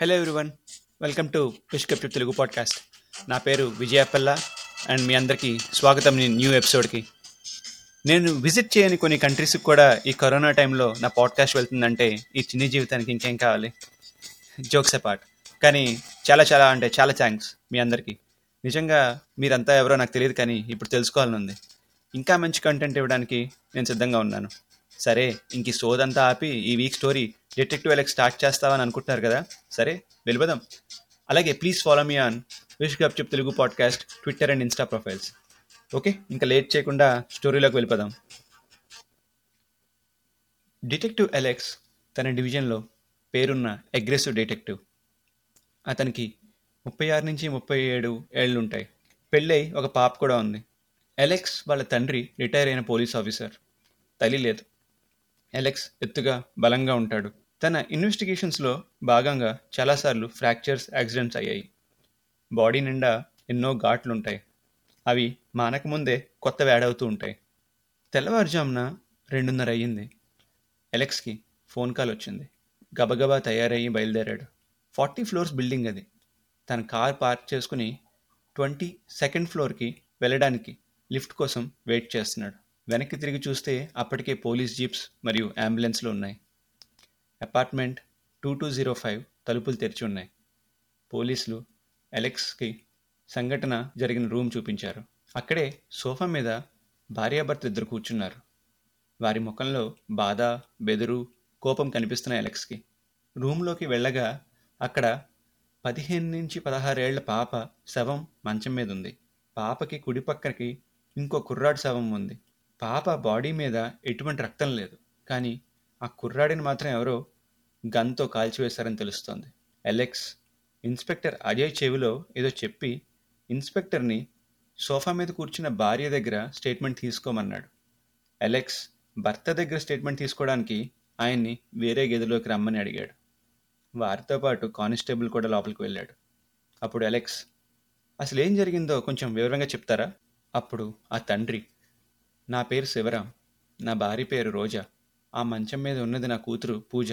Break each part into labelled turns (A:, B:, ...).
A: Hello everyone welcome to విష్కప్ Telugu podcast నా పేరు విజయపల్ల అండ్ మీ అందరికీ స్వాగతం న్యూ ఎపిసోడ్కి. నేను విజిట్ చేయని కొన్ని కంట్రీస్కి కూడా ఈ కరోనా టైంలో నా పాడ్కాస్ట్ వెళ్తుందంటే ఈ చిన్ని జీవితానికి ఇంకేం కావాలి? జోక్స్ అపార్ట్ కానీ చాలా చాలా అంటే చాలా థ్యాంక్స్ మీ అందరికీ. నిజంగా మీరంతా ఎవరో నాకు తెలియదు కానీ ఇప్పుడు తెలుసుకోవాలని ఉంది. ఇంకా మంచి కంటెంట్ ఇవ్వడానికి నేను సిద్ధంగా ఉన్నాను. సరే ఇంక సోదంతా ఆపి ఈ week story detective Alex start చేస్తావని అనుకుంటున్నారు కదా? సరే వెళ్ళిపోదాం. అలాగే ప్లీజ్ ఫాలో మీ ఆన్ విష్ గప్ చెప్ Telugu podcast Twitter and Insta profiles okay ఇంకా లేట్ చేయకుండా స్టోరీలోకి వెళ్ళిపోదాం. డిటెక్టివ్ ఎలెక్స్ తన డివిజన్లో పేరున్న అగ్రెసివ్ డిటెక్టివ్ అతనికి ముప్పై ఆరు నుంచి ముప్పై ఏడు ఏళ్ళు ఉంటాయి పెళ్ళై ఒక పాప కూడా ఉంది. ఎలెక్స్ వాళ్ళ తండ్రి రిటైర్ అయిన పోలీస్ ఆఫీసర్ తల్లి లేదు. ఎలెక్స్ ఎత్తుగా బలంగా ఉంటాడు. తన ఇన్వెస్టిగేషన్స్లో భాగంగా చాలాసార్లు ఫ్రాక్చర్స్ యాక్సిడెంట్స్ అయ్యాయి. బాడీ నిండా ఎన్నో ఘాట్లు ఉంటాయి అవి మానకముందే కొత్త వేడవుతూ ఉంటాయి. తెల్లవారుజామున రెండున్నర అయ్యింది. ఎలెక్స్కి ఫోన్ కాల్ వచ్చింది. గబగబా తయారయ్యి బయలుదేరాడు. ఫార్టీ ఫ్లోర్స్ బిల్డింగ్ అది. తన కార్ పార్క్ చేసుకుని ట్వంటీ సెకండ్ ఫ్లోర్కి వెళ్ళడానికి లిఫ్ట్ కోసం వెయిట్ చేస్తున్నాడు. వెనక్కి తిరిగి చూస్తే అప్పటికే పోలీస్ జీప్స్ మరియు అంబులెన్స్లు ఉన్నాయి. Apartment two two zero five తలుపులు తెరిచి ఉన్నాయి. పోలీసులు ఎలెక్స్కి సంఘటన జరిగిన రూమ్ చూపించారు. అక్కడే సోఫా మీద భార్యాభర్త ఇద్దరు కూర్చున్నారు. వారి ముఖంలో బాధ బెదురు కోపం కనిపిస్తున్న ఎలెక్స్కి. రూమ్లోకి వెళ్ళగా అక్కడ పదిహేను నుంచి పదహారేళ్ళ పాప శవం మంచం మీద ఉంది. పాపకి కుడి పక్కకి ఇంకో కుర్రాడు శవం ఉంది. పాప బాడీ మీద ఎటువంటి రక్తం లేదు. కానీ ఆ కుర్రాడిని మాత్రం ఎవరో గన్తో కాల్చివేశారని తెలుస్తోంది. ఎలెక్స్ ఇన్స్పెక్టర్ అజయ్ చెవిలో ఏదో చెప్పి ఇన్స్పెక్టర్ని సోఫా మీద కూర్చున్న భార్య దగ్గర స్టేట్మెంట్ తీసుకోమన్నాడు. ఎలెక్స్ భర్త దగ్గర స్టేట్మెంట్ తీసుకోవడానికి ఆయన్ని వేరే గదిలోకి రమ్మని అడిగాడు. వారితో పాటు కానిస్టేబుల్ కూడా లోపలికి వెళ్ళాడు. అప్పుడు ఎలెక్స్ అసలు ఏం జరిగిందో కొంచెం వివరంగా చెప్తారా? అప్పుడు ఆ తండ్రి నా పేరు శివరాం. నా భార్య పేరు రోజా. ఆ మంచం మీద ఉన్నది నా కూతురు పూజ.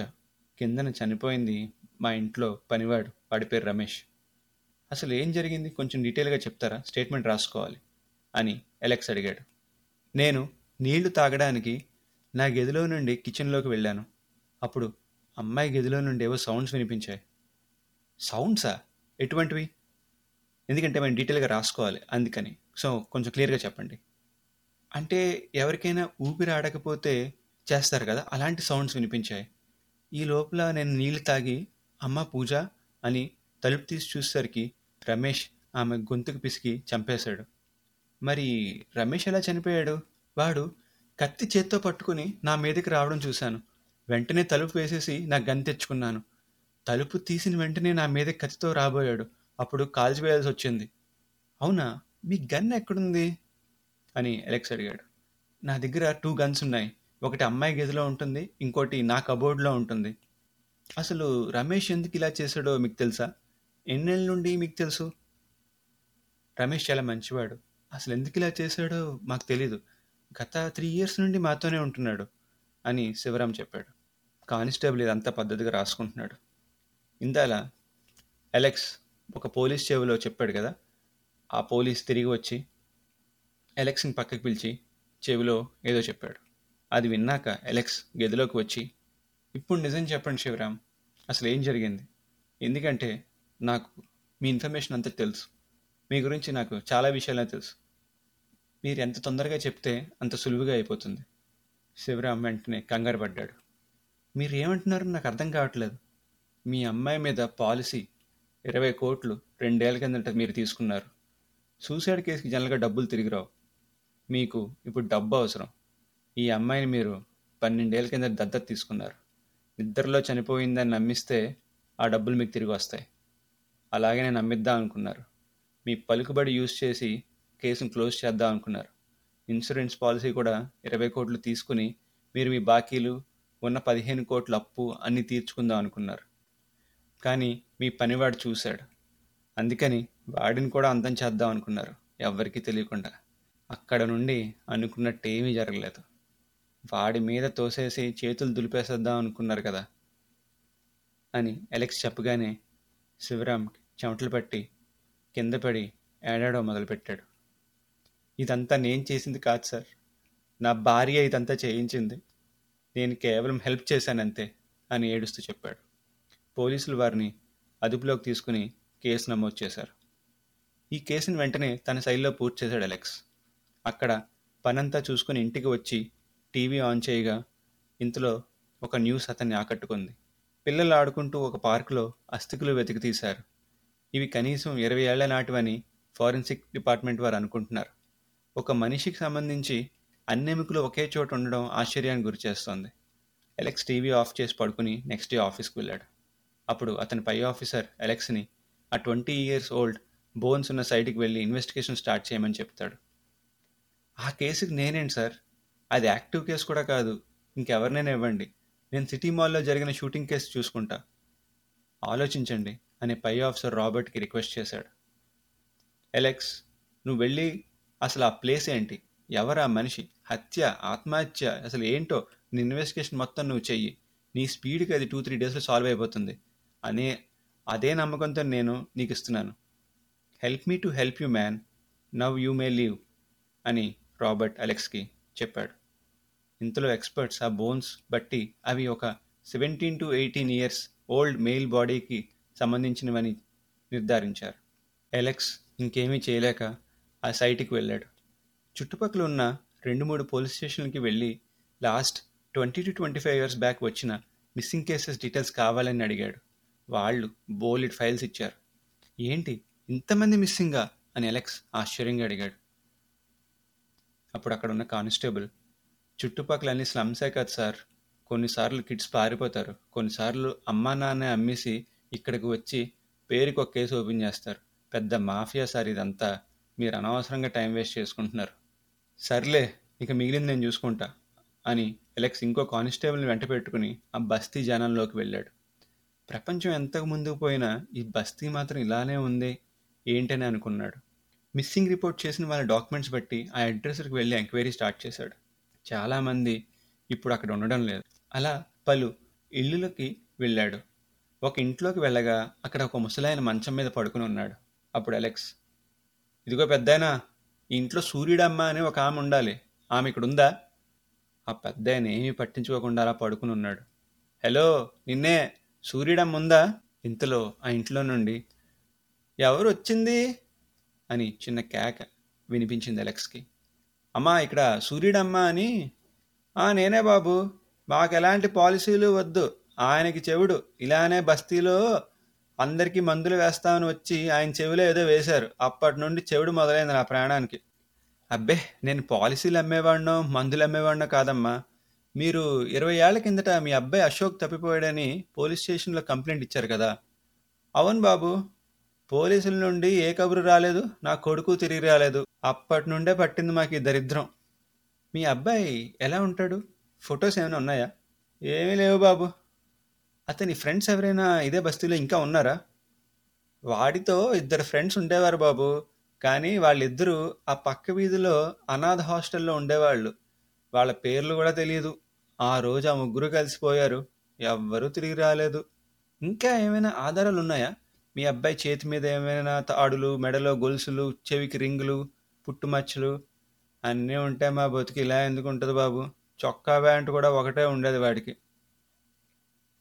A: కిందన చనిపోయింది మా ఇంట్లో పనివాడు. వాడి పేరు రమేష్. అసలు ఏం జరిగింది? కొంచెం డీటెయిల్గా చెప్తారా? స్టేట్మెంట్ రాసుకోవాలి. అని ఎలెక్స్ అడిగాడు. నేను నీళ్ళు తాగడానికి నా గదిలో నుండి కిచెన్లోకి వెళ్ళాను. అప్పుడు అమ్మాయి గదిలో నుండి ఏవో సౌండ్స్ వినిపించాయి. సౌండ్సా ఎటువంటివి? ఎందుకంటే మేము డీటెయిల్గా రాసుకోవాలి. అందుకని. సో కొంచెం క్లియర్గా చెప్పండి. అంటే ఎవరికైనా ఊపిరి ఆడకపోతే చేస్తారు కదా అలాంటి సౌండ్స్ వినిపించాయి. ఈ లోపల నేను నీళ్ళు తాగి అమ్మ పూజ అని తలుపు తీసి చూసేసరికి రమేష్ ఆమె గొంతుకు పిసికి చంపేశాడు. మరి రమేష్ ఎలా చనిపోయాడు? వాడు కత్తి చేత్తో పట్టుకుని నా మీదకి రావడం చూశాను. వెంటనే తలుపు వేసేసి నా గన్ తెచ్చుకున్నాను. తలుపు తీసిన వెంటనే నా మీద కత్తితో రాబోయాడు. అప్పుడు కాల్చివేయాల్సి వచ్చింది. అవునా? మీ గన్ ఎక్కడుంది? అని ఎలెక్స్ అడిగాడు. నా దగ్గర టూ గన్స్ ఉన్నాయి. ఒకటి అమ్మాయి గదిలో ఉంటుంది ఇంకోటి నా కబోర్డ్లో ఉంటుంది. అసలు రమేష్ ఎందుకు ఇలా చేశాడో మీకు తెలుసా? ఎన్నేళ్ళ నుండి మీకు తెలుసు? రమేష్ చాలా మంచివాడు. అసలు ఎందుకు ఇలా చేశాడో మాకు తెలీదు. గత త్రీ ఇయర్స్ నుండి మాతోనే ఉంటున్నాడు అని శివరాం చెప్పాడు. కానిస్టేబుల్ ఇదంతా పద్ధతిగా రాసుకుంటున్నాడు. ఇందాల ఎలెక్స్ ఒక పోలీస్ చెవిలో చెప్పాడు కదా ఆ పోలీస్ తిరిగి వచ్చి ఎలెక్స్ని పక్కకి పిలిచి చెవిలో ఏదో చెప్పాడు. అది విన్నాక ఎలెక్స్ గదిలోకి వచ్చి ఇప్పుడు నిజం చెప్పండి శివరామ్ అసలు ఏం జరిగింది? ఎందుకంటే నాకు మీ ఇన్ఫర్మేషన్ అంతా తెలుసు. మీ గురించి నాకు చాలా విషయాలే తెలుసు. మీరు ఎంత తొందరగా చెప్తే అంత సులువుగా అయిపోతుంది. శివరామ్ వెంటనే కంగారు పడ్డాడు. మీరు ఏమంటున్నారో నాకు అర్థం కావట్లేదు. మీ అమ్మాయి మీద పాలసీ ఇరవై కోట్లు రెండేళ్ళ కిందట మీరు తీసుకున్నారు. సూసైడ్ కేసుకి జనరల్గా డబ్బులు తిరిగి రావు. మీకు ఇప్పుడు డబ్బు అవసరం. ఈ అమ్మాయిని మీరు పన్నెండేళ్ళ కింద దత్తత తీసుకున్నారు. నిద్రలో చనిపోయిందని నమ్మిస్తే ఆ డబ్బులు మీకు తిరిగి వస్తాయి. అలాగనే నమ్మిద్దాం అనుకున్నారు. మీ పలుకుబడి యూజ్ చేసి కేసును క్లోజ్ చేద్దాం అనుకున్నారు. ఇన్సూరెన్స్ పాలసీ కూడా ఇరవై కోట్లు తీసుకుని మీరు మీ బాకీలు ఉన్న పదిహేను కోట్ల అప్పు అన్నీ తీర్చుకుందాం అనుకున్నారు. కానీ మీ పనివాడు చూశాడు. అందుకని వాడిని కూడా అంతం చేద్దాం అనుకున్నారు. ఎవ్వరికీ తెలియకుండా. అక్కడ నుండి అనుకున్నట్టు ఏమీ జరగలేదు. వాడి మీద తోసేసి చేతులు దులిపేసేద్దాం అనుకున్నారు కదా అని ఎలెక్స్ చెప్పగానే శివరామ్ చెమటలు పట్టి కింద పడి ఏడాడో మొదలుపెట్టాడు. ఇదంతా నేను చేసింది కాదు సార్. నా భార్య ఇదంతా చేయించింది. నేను కేవలం హెల్ప్ చేశానంతే అని ఏడుస్తూ చెప్పాడు. పోలీసులు వారిని అదుపులోకి తీసుకుని కేసు నమోదు చేశారు. ఈ కేసుని వెంటనే తన శైలిలో పూర్తి చేశాడు అలెక్స్. అక్కడ పనంతా చూసుకుని ఇంటికి వచ్చి టీవీ ఆన్ చేయగా ఇంతలో ఒక న్యూస్ అతన్ని ఆకట్టుకుంది. పిల్లలు ఆడుకుంటూ ఒక పార్కులో అస్థికులు వెతికి తీశారు. ఇవి కనీసం ఇరవై ఏళ్ళ నాటివని ఫారెన్సిక్ డిపార్ట్మెంట్ వారు అనుకుంటున్నారు. ఒక మనిషికి సంబంధించి అన్నెముకలు ఒకే చోట ఉండడం ఆశ్చర్యానికి గురిచేస్తోంది ఎలెక్స్ టీవీ ఆఫ్ చేసి పడుకుని నెక్స్ట్ డే ఆఫీస్కి వెళ్ళాడు. అప్పుడు అతని పై ఆఫీసర్ ఎలెక్స్ని ఆ ట్వంటీ ఇయర్స్ ఓల్డ్ బోన్స్ ఉన్న సైట్కి వెళ్ళి ఇన్వెస్టిగేషన్ స్టార్ట్ చేయమని చెప్తాడు. ఆ కేసుకి నేనేంటి సార్? అది యాక్టివ్ కేసు కూడా కాదు. ఇంకెవరినైనా ఇవ్వండి. నేను సిటీ మాల్లో జరిగిన షూటింగ్ కేసు చూసుకుంటా. ఆలోచించండి అని పై ఆఫీసర్ రాబర్ట్కి రిక్వెస్ట్ చేశాడు. ఎలెక్స్ నువ్వు వెళ్ళి అసలు ఆ ప్లేస్ ఏంటి? ఎవరు ఆ మనిషి? హత్య ఆత్మహత్య అసలు ఏంటో నీ ఇన్వెస్టిగేషన్ మొత్తం నువ్వు చెయ్యి. నీ స్పీడ్కి అది టూ త్రీ డేస్లో సాల్వ్ అయిపోతుంది. అనే అదే నమ్మకంతో నేను నీకు ఇస్తున్నాను. Help me to help you man. Now you may leave అని రాబర్ట్ అలెక్స్కి చెప్పాడు. ఇంతలో ఎక్స్పర్ట్స్ ఆ బోన్స్ బట్టి అవి ఒక seventeen to eighteen years old male బాడీకి సంబంధించినవని నిర్ధారించారు. ఎలెక్స్ ఇంకేమీ చేయలేక ఆ సైట్కి వెళ్ళాడు. చుట్టుపక్కల ఉన్న రెండు మూడు పోలీస్ స్టేషన్లకి వెళ్ళి last twenty two twenty five years back వచ్చిన మిస్సింగ్ కేసెస్ డీటెయిల్స్ కావాలని అడిగాడు. వాళ్ళు బోలిడ్ ఫైల్స్ ఇచ్చారు. ఏంటి ఇంతమంది మిస్సింగా? అని అలెక్స్ ఆశ్చర్యంగా అడిగాడు. అప్పుడు అక్కడ ఉన్న కానిస్టేబుల్ చుట్టుపక్కల అన్ని స్లమ్సే కదా సార్. కొన్నిసార్లు కిడ్స్ పారిపోతారు. కొన్నిసార్లు అమ్మా నాన్న అమ్మేసి ఇక్కడికి వచ్చి పేరుకి ఒక కేసు ఓపెన్ చేస్తారు. పెద్ద మాఫియా సార్ ఇదంతా. మీరు అనవసరంగా టైం వేస్ట్ చేసుకుంటున్నారు. సర్లే ఇక మిగిలింది నేను చూసుకుంటా అని ఎలెక్స్ ఇంకో కానిస్టేబుల్ని వెంట పెట్టుకుని ఆ బస్తీ జనంలోకి వెళ్ళాడు. ప్రపంచం ఎంతకు ముందుకు పోయినా ఈ బస్తీ మాత్రం ఇలానే ఉంది ఏంటని అనుకున్నాడు. మిస్సింగ్ రిపోర్ట్ చేసిన వాళ్ళ డాక్యుమెంట్స్ బట్టి ఆ అడ్రస్కి వెళ్ళి ఎంక్వైరీ స్టార్ట్ చేశాడు. చాలామంది ఇప్పుడు అక్కడ ఉండడం లేదు. అలా పలు ఇళ్ళులకి వెళ్ళాడు. ఒక ఇంట్లోకి వెళ్ళగా అక్కడ ఒక ముసలాయన మంచం మీద పడుకుని ఉన్నాడు. అప్పుడు అలెక్స్ ఇదిగో పెద్దాయన ఈ ఇంట్లో సూర్యుడమ్మ అని ఒక ఆమె ఉండాలి. ఆమె ఇక్కడ ఉందా? ఆ పెద్ద ఆయన ఏమీ పట్టించుకోకుండా అలా పడుకుని ఉన్నాడు. హలో నిన్నే సూర్యుడమ్మ ఉందా? ఇంతలో ఆ ఇంట్లో నుండి ఎవరు వచ్చింది అని చిన్న కేక వినిపించింది అలెక్స్కి. అమ్మా ఇక్కడ సూర్యుడమ్మా అని "ఆ, నేనే బాబు. మాకు ఎలాంటి పాలసీలు వద్దు. ఆయనకి చెవుడు. ఇలానే బస్తీలో అందరికీ మందులు వేస్తామని వచ్చి ఆయన చెవిలో ఏదో వేశారు. అప్పటి నుండి చెవుడు మొదలైంది నా ప్రాణానికి. అబ్బే నేను పాలసీలు అమ్మేవాడినో మందులు అమ్మేవాడినో కాదమ్మా. మీరు ఇరవై ఏళ్ళ కిందట మీ అబ్బాయి అశోక్ తప్పిపోయాడని పోలీస్ స్టేషన్లో కంప్లైంట్ ఇచ్చారు కదా. అవును బాబు. పోలీసుల నుండి ఏ కబురు రాలేదు నా కొడుకు తిరిగి రాలేదు. అప్పటి నుండే పట్టింది మాకు దరిద్రం. మీ అబ్బాయి ఎలా ఉంటాడు? ఫొటోస్ ఏమైనా ఉన్నాయా? ఏమీ లేవు బాబు. అతని ఫ్రెండ్స్ ఎవరైనా ఇదే బస్తీలో ఇంకా ఉన్నారా? వాడితో ఇద్దరు ఫ్రెండ్స్ ఉండేవారు బాబు. కానీ వాళ్ళిద్దరూ ఆ పక్క వీధిలో అనాథ హాస్టల్లో ఉండేవాళ్ళు. వాళ్ళ పేర్లు కూడా తెలియదు. ఆ రోజు ఆ ముగ్గురు కలిసిపోయారు. ఎవ్వరూ తిరిగి రాలేదు. ఇంకా ఏమైనా ఆధారాలు ఉన్నాయా మీ అబ్బాయి చేతి మీద ఏమైనా తాడులు మెడలో గొలుసులు చెవికి రింగులు పుట్టుమచ్చలు అన్నీ ఉంటే మా బతుకు ఇలా ఎందుకు ఉంటుంది బాబు? చొక్కా ప్యాంటు కూడా ఒకటే ఉండేది వాడికి.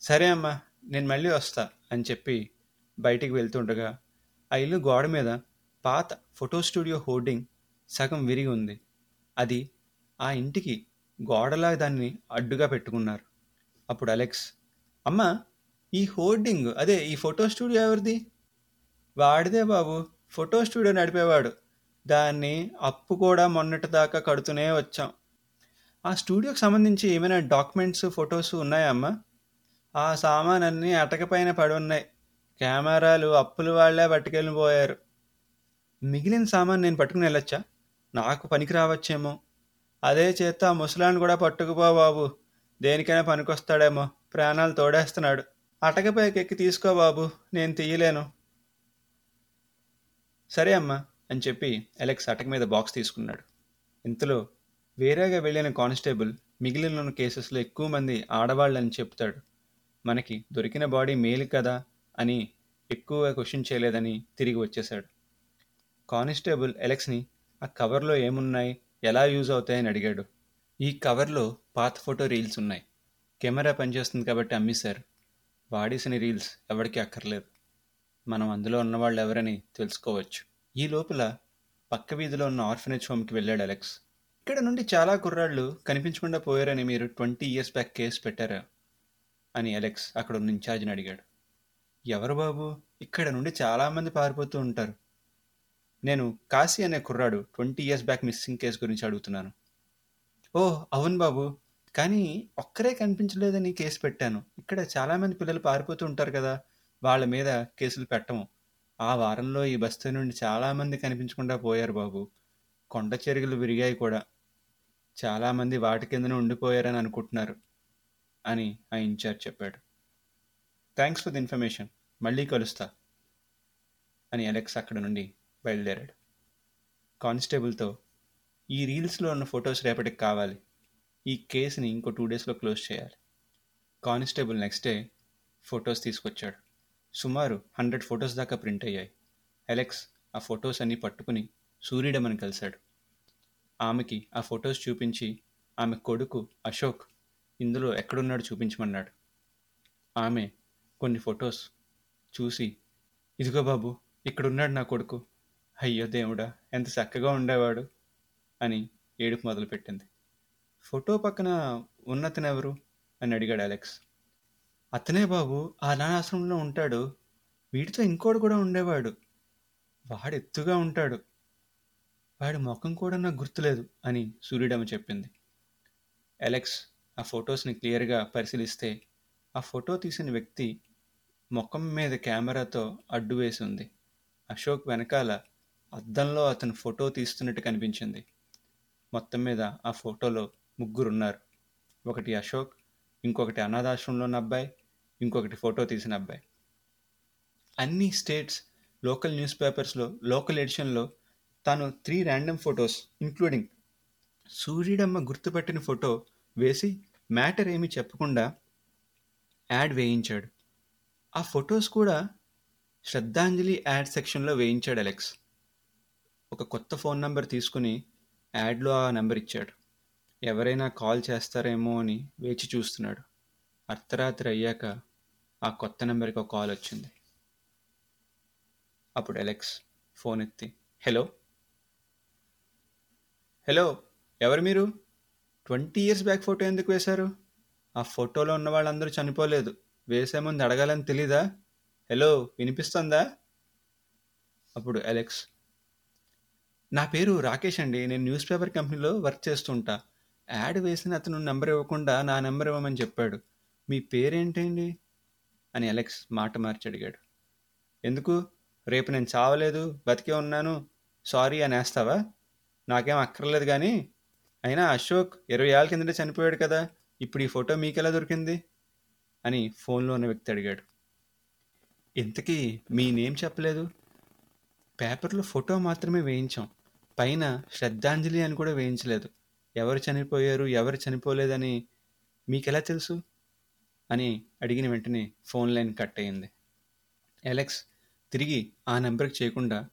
A: సరే అమ్మా నేను మళ్ళీ వస్తా అని చెప్పి బయటికి వెళ్తుండగా ఆ ఇల్లు గోడ మీద పాత ఫోటో స్టూడియో హోర్డింగ్ సగం విరిగి ఉంది. అది ఆ ఇంటికి గోడలా దాన్ని అడ్డుగా పెట్టుకున్నారు. అప్పుడు అలెక్స్ అమ్మా ఈ హోర్డింగ్ అదే ఈ ఫోటో స్టూడియో ఎవరిది? వాడిదే బాబు. Photo studio నడిపేవాడు. దాన్ని అప్పు కూడా మొన్నటి దాకా కడుతూనే వచ్చాం. ఆ స్టూడియోకి సంబంధించి ఏమైనా డాక్యుమెంట్స్ ఫొటోస్ ఉన్నాయా అమ్మా? ఆ సామాన్ అన్నీ అటకపైన పడి ఉన్నాయి. కెమెరాలు అప్పులు వాళ్ళే పట్టుకెళ్ళి పోయారు. మిగిలిన సామాన్ నేను పట్టుకుని వెళ్ళొచ్చా? నాకు పనికి రావచ్చేమో. అదే చేత ఆ ముసలాన్ని కూడా పట్టుకుపో బాబు. దేనికైనా పనికొస్తాడేమో. ప్రాణాలు తోడేస్తున్నాడు. అటకపైకి ఎక్కి తీసుకో బాబు నేను తీయలేను. సరే అమ్మా అని చెప్పి అలెక్స్ అటక మీద బాక్స్ తీసుకున్నాడు. ఇంతలో వేరేగా వెళ్ళిన కానిస్టేబుల్ మిగిలిన కేసెస్లో ఎక్కువ మంది ఆడవాళ్ళని చెప్తాడు. మనకి దొరికిన బాడీ మేలు కదా అని ఎక్కువగా క్వశ్చన్ చేయలేదని తిరిగి వచ్చేశాడు. కానిస్టేబుల్ ఎలెక్స్ని ఆ కవర్లో ఏమున్నాయి? ఎలా యూజ్ అవుతాయని అడిగాడు. ఈ కవర్లో పాత ఫోటో రీల్స్ ఉన్నాయి. కెమెరా పనిచేస్తుంది కాబట్టి అమ్మేశారు. వాడేసిన రీల్స్ ఎవరికి అక్కర్లేదు. మనం అందులో ఉన్నవాళ్ళు ఎవరని తెలుసుకోవచ్చు. ఈ లోపల పక్క వీధిలో ఉన్న ఆర్ఫనేజ్ హోమ్కి వెళ్ళాడు అలెక్స్. ఇక్కడ నుండి చాలా కుర్రాళ్ళు కనిపించకుండా పోయారని మీరు ట్వంటీ ఇయర్స్ బ్యాక్ కేసు పెట్టారా? అని అలెక్స్ అక్కడ ఉన్న ఇన్ఛార్జిని అడిగాడు. ఎవరు బాబు? ఇక్కడ నుండి చాలామంది పారిపోతూ ఉంటారు. నేను కాశీ అనే కుర్రాడు twenty years back missing case గురించి అడుగుతున్నాను. ఓ అవును బాబు. కానీ ఒక్కరే కనిపించలేదని కేసు పెట్టాను. ఇక్కడ చాలామంది పిల్లలు పారిపోతూ ఉంటారు కదా వాళ్ళ మీద కేసులు పెట్టము. ఆ వారంలో ఈ బస్తీ నుండి చాలామంది కనిపించకుండా పోయారు బాబు. కొండ చెరుగులు విరిగాయి కూడా. చాలామంది వాటి కిందనే ఉండిపోయారని అనుకుంటున్నారు అని ఆ ఇన్ఛార్జ్ చెప్పాడు. థ్యాంక్స్ ఫర్ ది ఇన్ఫర్మేషన్ మళ్ళీ కలుస్తా అని అలెక్స్ అక్కడ నుండి బయలుదేరాడు. కానిస్టేబుల్తో ఈ రీల్స్లో ఉన్న ఫొటోస్ రేపటికి కావాలి. ఈ కేసుని ఇంకో టూ డేస్లో క్లోజ్ చేయాలి. కానిస్టేబుల్ నెక్స్ట్ డే ఫొటోస్ తీసుకొచ్చాడు. సుమారు హండ్రెడ్ ఫొటోస్ దాకా ప్రింట్ అయ్యాయి. అలెక్స్ ఆ ఫొటోస్ అన్నీ పట్టుకుని సూర్యుడమని కలిశాడు. ఆమెకి ఆ ఫొటోస్ చూపించి ఆమె కొడుకు అశోక్ ఇందులో ఎక్కడున్నాడు చూపించమన్నాడు. ఆమె కొన్ని ఫొటోస్ చూసి ఇదిగో బాబు ఇక్కడున్నాడు నా కొడుకు. అయ్యో దేవుడా ఎంత చక్కగా ఉండేవాడు అని ఏడుపు మొదలుపెట్టింది. ఫోటో పక్కన ఉన్నతనెవరు? అని అడిగాడు అలెక్స్. అతనే బాబు ఆ అనాథాశ్రమంలో ఉంటాడు. వీటితో ఇంకోడు కూడా ఉండేవాడు. వాడు ఎత్తుగా ఉంటాడు. వాడి ముఖం కూడా నాకు గుర్తులేదు అని సూర్యుడమ్మ చెప్పింది. అలెక్స్ ఆ ఫొటోస్ని క్లియర్గా పరిశీలిస్తే ఆ ఫోటో తీసిన వ్యక్తి ముఖం మీద కెమెరాతో అడ్డు వేసి ఉంది. అశోక్ వెనకాల అద్దంలో అతను ఫోటో తీస్తున్నట్టు కనిపించింది. మొత్తం మీద ఆ ఫోటోలో ముగ్గురున్నారు. ఒకటి అశోక్ ఇంకొకటి అనాథాశ్రమంలో ఉన్న అబ్బాయి ఇంకొకటి ఫోటో తీసిన అబ్బాయి. అన్ని స్టేట్స్ లోకల్ న్యూస్ పేపర్స్లో లోకల్ ఎడిషన్లో తాను త్రీ ర్యాండమ్ ఫొటోస్ ఇంక్లూడింగ్ సూర్యుడమ్మ గుర్తుపెట్టిన ఫోటో వేసి మ్యాటర్ ఏమీ చెప్పకుండా యాడ్ వేయించాడు. ఆ ఫొటోస్ కూడా శ్రద్ధాంజలి యాడ్ సెక్షన్లో వేయించాడు అలెక్స్. ఒక కొత్త ఫోన్ నెంబర్ తీసుకుని యాడ్లో ఆ నెంబర్ ఇచ్చాడు. ఎవరైనా కాల్ చేస్తారేమో అని వేచి చూస్తున్నాడు. అర్ధరాత్రి అయ్యాక ఆ కొత్త నెంబర్కి ఒక కాల్ వచ్చింది. అప్పుడు అలెక్స్ ఫోన్ ఎత్తి హలో? హలో ఎవరు మీరు? ట్వంటీ ఇయర్స్ బ్యాక్ ఫోటో ఎందుకు వేశారు? ఆ ఫోటోలో ఉన్న వాళ్ళందరూ చనిపోలేదు. వేసే ముందు అడగాలని తెలీదా? హలో వినిపిస్తుందా? అప్పుడు అలెక్స్ నా పేరు రాకేష్ అండి. నేను న్యూస్ పేపర్ కంపెనీలో వర్క్ చేస్తుంటా యాడ్ వేసిన అతను నెంబర్ ఇవ్వకుండా నా నెంబర్ ఇవ్వమని చెప్పాడు. మీ పేరేంటండి? అని అలెక్స్ మాట మార్చి అడిగాడు. ఎందుకు? రేపు నేను చావలేదు బతికే ఉన్నాను సారీ అని వేస్తావా నాకేం అక్కర్లేదు కానీ అయినా అశోక్ ఇరవై ఏళ్ళ కిందట చనిపోయాడు కదా ఇప్పుడు ఈ ఫోటో మీకెలా దొరికింది? అని ఫోన్లో ఉన్న వ్యక్తి అడిగాడు. ఇంతకీ మీ నేమ్ చెప్పలేదు? పేపర్లో ఫోటో మాత్రమే వేయించాం. పైన శ్రద్ధాంజలి అని కూడా వేయించలేదు. ఎవరు చనిపోయారు ఎవరు చనిపోలేదని మీకెలా తెలుసు? అని అడిగిన వెంటనే ఫోన్ లైన్ కట్ అయింది. అలెక్స్ తిరిగి ఆ నెంబర్కి చేయకుండా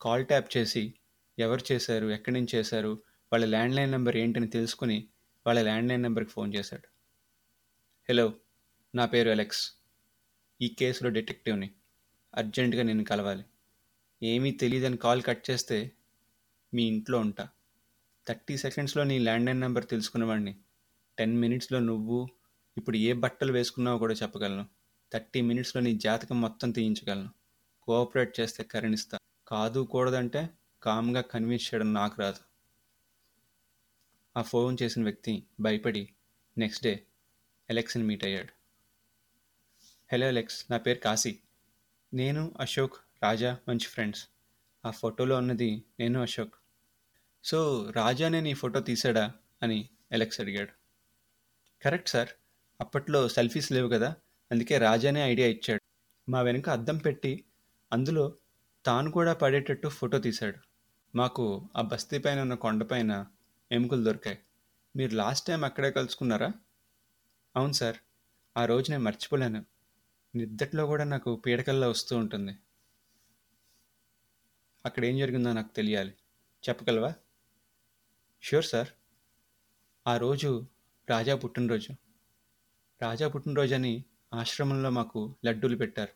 A: కాల్ ట్యాప్ చేసి ఎవరు చేశారు ఎక్కడి నుంచి చేశారు వాళ్ళ ల్యాండ్లైన్ నెంబర్ ఏంటని తెలుసుకుని వాళ్ళ ల్యాండ్లైన్ నెంబర్కి ఫోన్ చేశాడు. హలో నా పేరు అలెక్స్. ఈ కేసులో డిటెక్టివ్ని. అర్జెంటుగా నేను కలవాలి. ఏమీ తెలియదని కాల్ కట్ చేస్తే మీ ఇంట్లో ఉంటా. థర్టీ సెకండ్స్లో నీ ల్యాండ్లైన్ నెంబర్ తెలుసుకున్నవాడిని. టెన్ మినిట్స్లో నువ్వు ఇప్పుడు ఏ బట్టలు వేసుకున్నావో కూడా చెప్పగలను. థర్టీ మినిట్స్లో నీ జాతకం మొత్తం తీయించగలను. కోఆపరేట్ చేస్తే కరణిస్తా. కాదు కూడదంటే కామ్గా కన్విన్స్ చేయడం నాకు రాదు. ఆ ఫోన్ చేసిన వ్యక్తి భయపడి నెక్స్ట్ డే ఎలెక్స్ని మీట్ అయ్యాడు. హలో ఎలెక్స్ నా పేరు కాశీ. నేను అశోక్ రాజా మంచి ఫ్రెండ్స్. ఆ ఫోటోలో ఉన్నది నేను అశోక్. సో రాజానే నీ ఫోటో తీసాడా అని ఎలెక్స్ అడిగాడు. Correct sir. అప్పట్లో సెల్ఫీస్ లేవు కదా. అందుకే రాజానే ఐడియా ఇచ్చాడు. మా వెనుక అద్దం పెట్టి అందులో తాను కూడా పడేటట్టు ఫోటో తీశాడు. మాకు ఆ బస్తీ పైన ఉన్న కొండపైన ఎముకలు దొరికాయి. మీరు లాస్ట్ టైం అక్కడే కలుసుకున్నారా? అవును సార్. ఆ రోజు నేను మర్చిపోలేను. నిద్దట్లో కూడా నాకు పీడకల్లా వస్తూ ఉంటుంది. అక్కడ ఏం జరిగిందో నాకు తెలియాలి. చెప్పగలవా? ష్యూర్ సార్ ఆ రోజు రాజా పుట్టినరోజు. రాజా పుట్టినరోజు అని ఆశ్రమంలో మాకు లడ్డూలు పెట్టారు.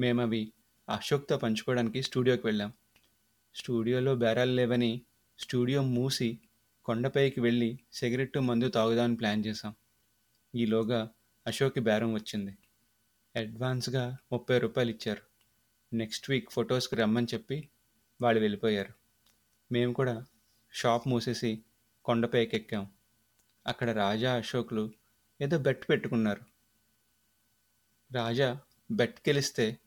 A: మేము అవి అశోక్తో పంచుకోవడానికి స్టూడియోకి వెళ్ళాం. స్టూడియోలో బేరాలు లేవని స్టూడియో మూసి కొండపైకి వెళ్ళి సిగరెట్టు మందు తాగుదామని ప్లాన్ చేశాం. ఈలోగా అశోక్కి బేరం వచ్చింది. అడ్వాన్స్గా ముప్పై రూపాయలు ఇచ్చారు. నెక్స్ట్ వీక్ ఫొటోస్కి రమ్మని చెప్పి వాళ్ళు వెళ్ళిపోయారు. మేము కూడా షాప్ మూసేసి కొండపైకి ఎక్కాం అక్కడ రాజా అశోకులు ఏదో బెట్ పెట్టుకున్నారు. రాజా బెట్ గెలిస్తే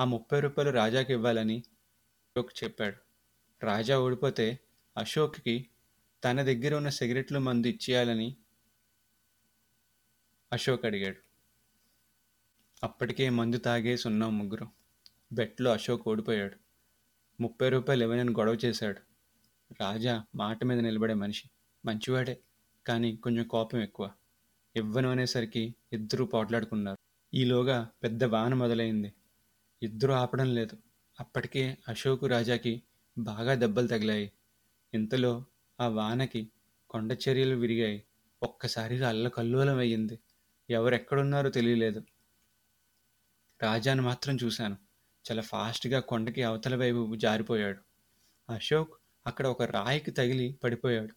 A: ఆ ముప్పై రూపాయలు రాజాకి ఇవ్వాలని అశోక్ చెప్పాడు. రాజా ఓడిపోతే అశోక్కి తన దగ్గర ఉన్న సిగరెట్లు మందు ఇచ్చేయాలని అశోక్ అడిగాడు. అప్పటికే మందు తాగేసి ఉన్నాం ముగ్గురం. బెట్లో అశోక్ ఓడిపోయాడు. ముప్పై రూపాయలు ఇవ్వనని గొడవ చేశాడు. రాజా మాట మీద నిలబడే మనిషి. మంచివాడే కానీ కొంచెం కోపం ఎక్కువ. ఇవ్వను అనేసరికి ఇద్దరూ పోట్లాడుకున్నారు. ఈలోగా పెద్ద వాన మొదలైంది. ఇద్దరూ ఆపడం లేదు. అప్పటికే అశోకు రాజాకి బాగా దెబ్బలు తగిలాయి. ఇంతలో ఆ వానకి కొండ చర్యలు విరిగాయి. ఒక్కసారిగా అల్లకల్లోలం అయ్యింది. ఎవరెక్కడున్నారో తెలియలేదు. రాజాను మాత్రం చూశాను. చాలా ఫాస్ట్గా కొండకి అవతల వైపు జారిపోయాడు. అశోక్ అక్కడ ఒక రాయికి తగిలి పడిపోయాడు.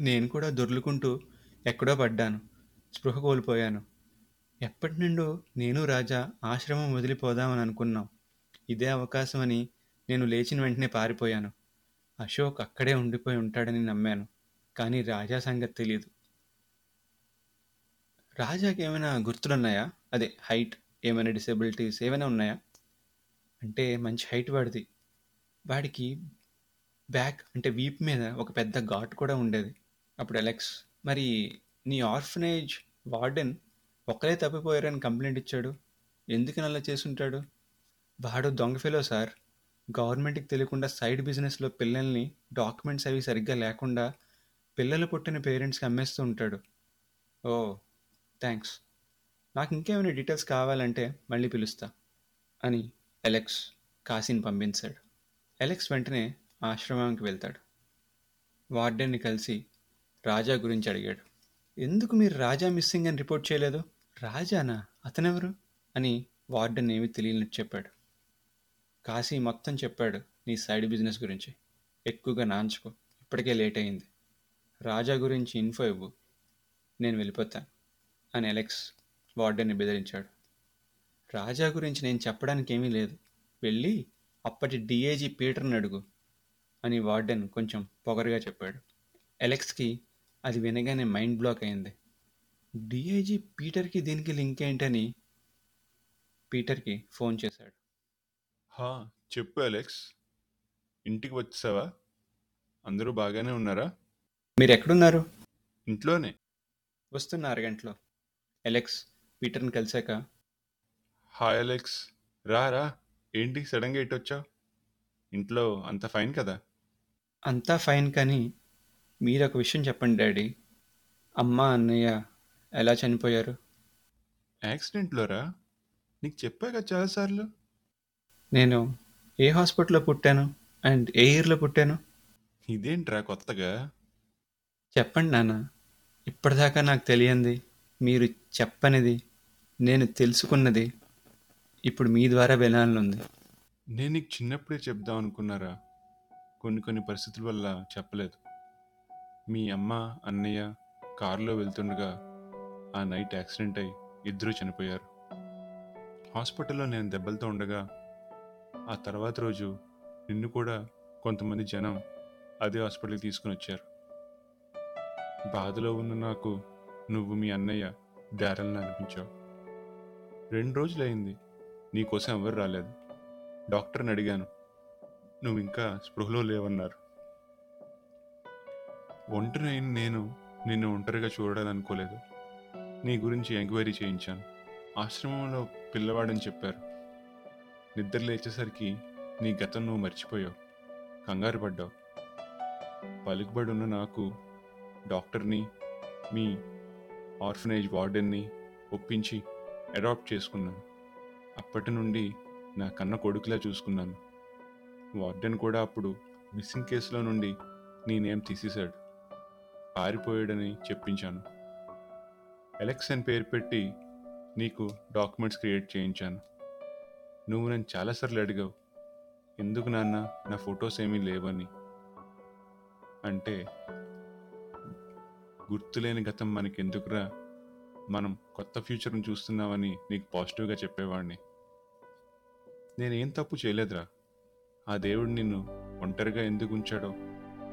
A: నేను కూడా దొర్లుకుంటూ ఎక్కడో పడ్డాను. స్పృహ కోల్పోయాను. ఎప్పటి నుండో నేను రాజా ఆశ్రమం వదిలిపోదామని అనుకున్నాం. ఇదే అవకాశం అని నేను లేచిన వెంటనే పారిపోయాను. అశోక్ అక్కడే ఉండిపోయి ఉంటాడని నమ్మాను కానీ రాజా సంగతి తెలియదు రాజాకి ఏమైనా గుర్తులున్నాయా? అదే హైట్ ఏమైనా డిసెబిలిటీస్ ఏమైనా ఉన్నాయా? అంటే మంచి హైట్ వాడిది. వాడికి బ్యాక్ అంటే వీప్ మీద ఒక పెద్ద ఘాట్ కూడా ఉండేది. అప్పుడు అలెక్స్ మరి నీ ఆర్ఫనేజ్ వార్డెన్ ఒక్కరే తప్పిపోయారని కంప్లైంట్ ఇచ్చాడు. ఎందుకని అలా చేసుంటాడు వాడు దొంగ ఫెలో సార్ గవర్నమెంట్కి తెలియకుండా సైడ్ బిజినెస్లో పిల్లల్ని డాక్యుమెంట్స్ అవి సరిగ్గా లేకుండా పిల్లలు పుట్టిన పేరెంట్స్కి అమ్మేస్తూ ఉంటాడు. ఓ థ్యాంక్స్ నాకు ఇంకేమైనా డీటెయిల్స్ కావాలంటే మళ్ళీ పిలుస్తా. అని ఎలెక్స్ కాశీని పంపించాడు. ఎలెక్స్ వెంటనే ఆశ్రమానికి వెళ్తాడు. వార్డెన్ని కలిసి రాజా గురించి అడిగాడు. ఎందుకు మీరు రాజా మిస్సింగ్ అని రిపోర్ట్ చేయలేదు? రాజానా? అతనెవరు? అని వార్డెన్ ఏమీ తెలియనట్టు చెప్పాడు. కాశీ మొత్తం చెప్పాడు నీ సైడ్ బిజినెస్ గురించి. ఎక్కువగా నాంచుకో ఇప్పటికే లేట్ అయింది. రాజా గురించి ఇన్ఫో ఇవ్వు. నేను వెళ్ళిపోతాను అని అలెక్స్ వార్డెన్ని బెదిరించాడు. రాజా గురించి నేను చెప్పడానికి ఏమీ లేదు. వెళ్ళి అప్పటి డిఏజీ పీటర్ని అడుగు. అని వార్డెన్ కొంచెం పొగరుగా చెప్పాడు. ఎలెక్స్కి అది వినగానే మైండ్ బ్లాక్ అయింది. డిఐజీ పీటర్కి దీనికి లింక్ ఏంటని? పీటర్కి ఫోన్ చేశాడు.
B: హా చెప్పు అలెక్స్. ఇంటికి వచ్చావా అందరూ బాగానే ఉన్నారా?
A: మీరు ఎక్కడున్నారు
B: ఇంట్లోనే.
A: వస్తున్న అరగంటలో. ఎలెక్స్ పీటర్ని కలిశాక
B: హాయ్ అలెక్స్. రా రా. ఏంటి సడన్గా ఇటు వచ్చావు ఇంట్లో అంత ఫైన్ కదా?
A: అంతా ఫైన్ కానీ మీరు ఒక విషయం చెప్పండి డాడీ. అమ్మ అన్నయ్య ఎలా చనిపోయారు?
B: యాక్సిడెంట్లోరా? నీకు చెప్పాక చాలాసార్లు.
A: నేను ఏ హాస్పిటల్లో పుట్టాను అండ్ ఏ ఇయర్లో పుట్టాను?
B: ఇదేంట్రా కొత్తగా?
A: చెప్పండి నాన్న. ఇప్పటిదాకా నాకు తెలియంది మీరు చెప్పనిది నేను తెలుసుకున్నది ఇప్పుడు మీ ద్వారా వినాలనుంది.
B: నేను నీకు చిన్నప్పుడే చెప్దాం అనుకున్నారా కొన్ని కొన్ని పరిస్థితుల వల్ల చెప్పలేదు. మీ అమ్మ అన్నయ్య కారులో వెళ్తుండగా ఆ నైట్ యాక్సిడెంట్ అయి ఇద్దరూ చనిపోయారు. హాస్పిటల్లో నేను దెబ్బలతో ఉండగా ఆ తర్వాత రోజు నిన్ను కూడా కొంతమంది జనం అదే హాస్పిటల్కి తీసుకుని వచ్చారు. బాధలో ఉన్న నాకు నువ్వు మీ అన్నయ్య దారలను అనిపించావు. రెండు రోజులైంది నీకోసం ఎవరు రాలేదు. డాక్టర్ని అడిగాను. నువ్వు ఇంకా స్పృహలో లేవన్నారు. ఒంటరి నేను నిన్ను ఒంటరిగా చూడాలనుకోలేదు నీ గురించి ఎంక్వైరీ చేయించాను. ఆశ్రమంలో పిల్లవాడని చెప్పారు. నిద్ర లేచేసరికి నీ గతం నువ్వు మర్చిపోయావు. కంగారు పడ్డావు. పలుకుబడి ఉన్న నాకు డాక్టర్ని మీ ఆర్ఫనేజ్ వార్డెన్ని ఒప్పించి అడాప్ట్ చేసుకున్నాను. అప్పటి నుండి నా కన్న కొడుకులా చూసుకున్నాను. వార్డెన్ కూడా అప్పుడు మిస్సింగ్ కేసులో నుండి నీ నేమ్ తీసేశాడు. పారిపోయాడని చెప్పించాను. ఎలక్షన్ అని పేరు పెట్టి నీకు డాక్యుమెంట్స్ క్రియేట్ చేయించాను. నువ్వు నన్ను చాలాసార్లు అడిగావు. ఎందుకు నాన్న నా ఫొటోస్ ఏమీ లేవని. అంటే గుర్తులేని గతం మనకెందుకురా? మనం కొత్త ఫ్యూచర్ని చూస్తున్నామని నీకు పాజిటివ్గా చెప్పేవాడిని. నేనేం తప్పు చేయలేదురా. ఆ దేవుడు నిన్ను ఒంటరిగా ఎందుకు ఉంచాడో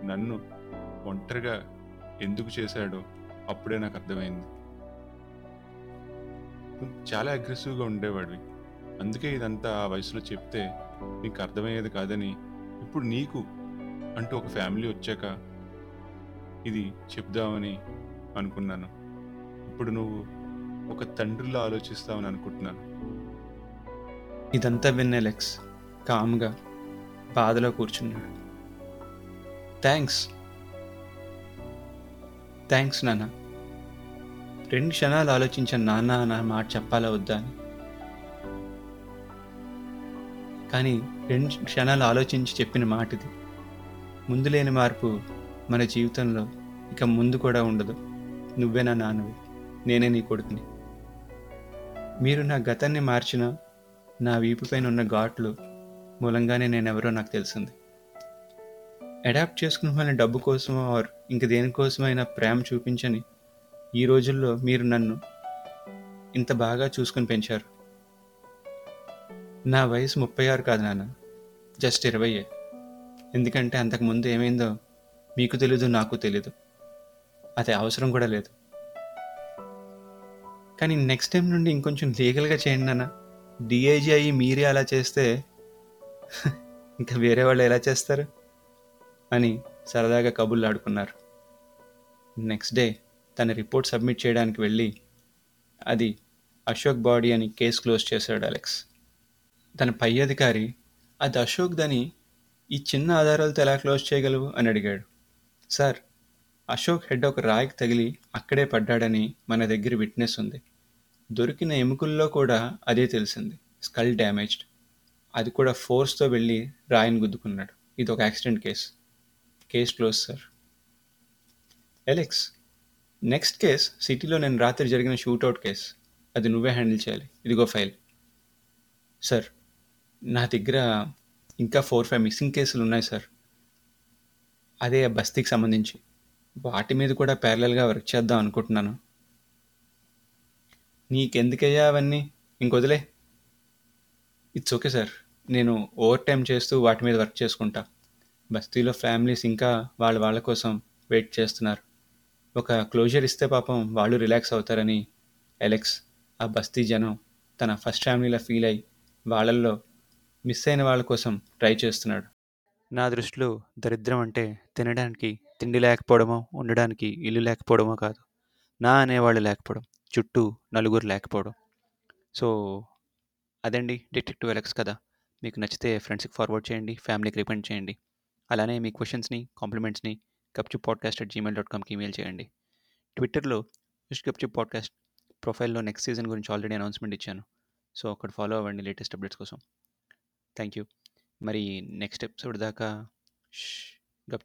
B: నన్ను ఒంటరిగా ఎందుకు చేశాడో అప్పుడే నాకు అర్థమైంది. చాలా అగ్రెసివ్గా ఉండేవాడివి. అందుకే ఇదంతా ఆ వయసులో చెప్తే నీకు అర్థమయ్యేది కాదని ఇప్పుడు నీకు అంటూ ఒక ఫ్యామిలీ వచ్చాక ఇది చెప్దామని అనుకున్నాను. ఇప్పుడు నువ్వు ఒక తండ్రిలో ఆలోచిస్తావని అనుకుంటున్నాను.
A: ఇదంతా విన్న ఎలెక్స్ కామ్గా బాధలో కూర్చున్నాడు. థ్యాంక్స్ థ్యాంక్స్ నాన్న. రెండు క్షణాలు ఆలోచించాను నాన్న నా మాట చెప్పాలా వద్దా అని. కానీ రెండు క్షణాలు ఆలోచించి చెప్పిన మాట ఇది ముందు లేని మార్పు మన జీవితంలో ఇక ముందు కూడా ఉండదు. నువ్వే నా నాన్నవి. నేనే నీ కొడుకుని. మీరు నా గతాన్ని మార్చిన నా వీపుపైన ఉన్న ఘాట్లు మూలంగానే నేను ఎవరో నాకు తెలిసింది. అడాప్ట్ చేసుకున్న వాళ్ళని డబ్బు కోసమో ఆర్ ఇంక దేనికోసమైనా ప్రేమ చూపించని ఈ రోజుల్లో మీరు నన్ను ఇంత బాగా చూసుకుని పెంచారు. నా వయసు ముప్పై ఆరు కాదు నాన్న జస్ట్ ఇరవయే ఎందుకంటే అంతకుముందు ఏమైందో మీకు తెలీదు నాకు తెలీదు. అది అవసరం కూడా లేదు. కానీ నెక్స్ట్ టైం నుండి ఇంకొంచెం లీగల్గా చేయండి నాన్న. డిఐజీ అయ్యి మీరే అలా చేస్తే ఇంకా వేరే వాళ్ళు ఎలా చేస్తారు? అని సరదాగా కబుర్లు ఆడుకున్నారు నెక్స్ట్ డే తన రిపోర్ట్ సబ్మిట్ చేయడానికి వెళ్ళి అది అశోక్ బాడీ అని కేసు క్లోజ్ చేశాడు అలెక్స్. తన పై అధికారి అది అశోక్ దని ఈ చిన్న ఆధారాలతో ఎలా క్లోజ్ చేయగలవు? అని అడిగాడు. సార్ అశోక్ హెడ్ ఒక రాయికి తగిలి అక్కడే పడ్డాడని మన దగ్గర విట్నెస్ ఉంది. దొరికిన ఎముకల్లో కూడా అదే తెలిసింది. Skull damaged. అది కూడా ఫోర్స్తో వెళ్ళి రాయిని గుద్దుకున్నాడు. ఇది ఒక accident case case close sir Alex next case సిటీలో నేను రాత్రి జరిగిన షూట్అవుట్ కేస్ అది నువ్వే హ్యాండిల్ చేయాలి. ఇదిగో ఫైల్ సార్ నా దగ్గర ఇంకా ఫోర్ ఫైవ్ మిస్సింగ్ కేసులు ఉన్నాయి సార్ అదే ఆ బస్తీకి సంబంధించి. వాటి మీద కూడా ప్యారలల్గా వర్క్ చేద్దాం అనుకుంటున్నాను. నీకెందుకయ్యా అవన్నీ? ఇంకొదిలే ఇట్స్ ఓకే సార్ నేను ఓవర్ టైం చేస్తూ వాటి మీద వర్క్ చేసుకుంటా. బస్తీలో ఫ్యామిలీస్ ఇంకా వాళ్ళ వాళ్ళ కోసం వెయిట్ చేస్తున్నారు. ఒక క్లోజర్ ఇస్తే పాపం వాళ్ళు రిలాక్స్ అవుతారని ఎలెక్స్ ఆ బస్తీ జనం తన ఫస్ట్ ఫ్యామిలీలా ఫీల్ అయ్యి వాళ్ళల్లో మిస్ అయిన వాళ్ళ కోసం ట్రై చేస్తున్నాడు. నా దృష్టిలో దరిద్రం అంటే తినడానికి తిండి లేకపోవడమో ఉండడానికి ఇల్లు లేకపోవడమో కాదు. నా అనేవాళ్ళు లేకపోవడం చుట్టూ నలుగురు లేకపోవడం. సో అదండి డిటెక్టివ్ ఎలక్స్ కదా మీకు నచ్చితే ఫ్రెండ్స్కి ఫార్వర్డ్ చేయండి ఫ్యామిలీకి రికమెండ్ చేయండి. అలానే మీ క్వశ్చన్స్ని కాంప్లిమెంట్స్ని గప్చు పాడ్కాస్ట్ అట్ జీమెయిల్ డాట్ కామ్కి ఈమెయిల్ చేయండి. ట్విట్టర్లో విష్ గప్చు పాడ్కాస్ట్ ప్రొఫైల్లో నెక్స్ట్ సీజన్ గురించి ఆల్రెడీ అనౌన్స్మెంట్ ఇచ్చాను. సో అక్కడ ఫాలో అవ్వండి లేటెస్ట్ అప్డేట్స్ కోసం. థ్యాంక్ యూ మరి నెక్స్ట్ ఎపిసోడ్ దాకా ష్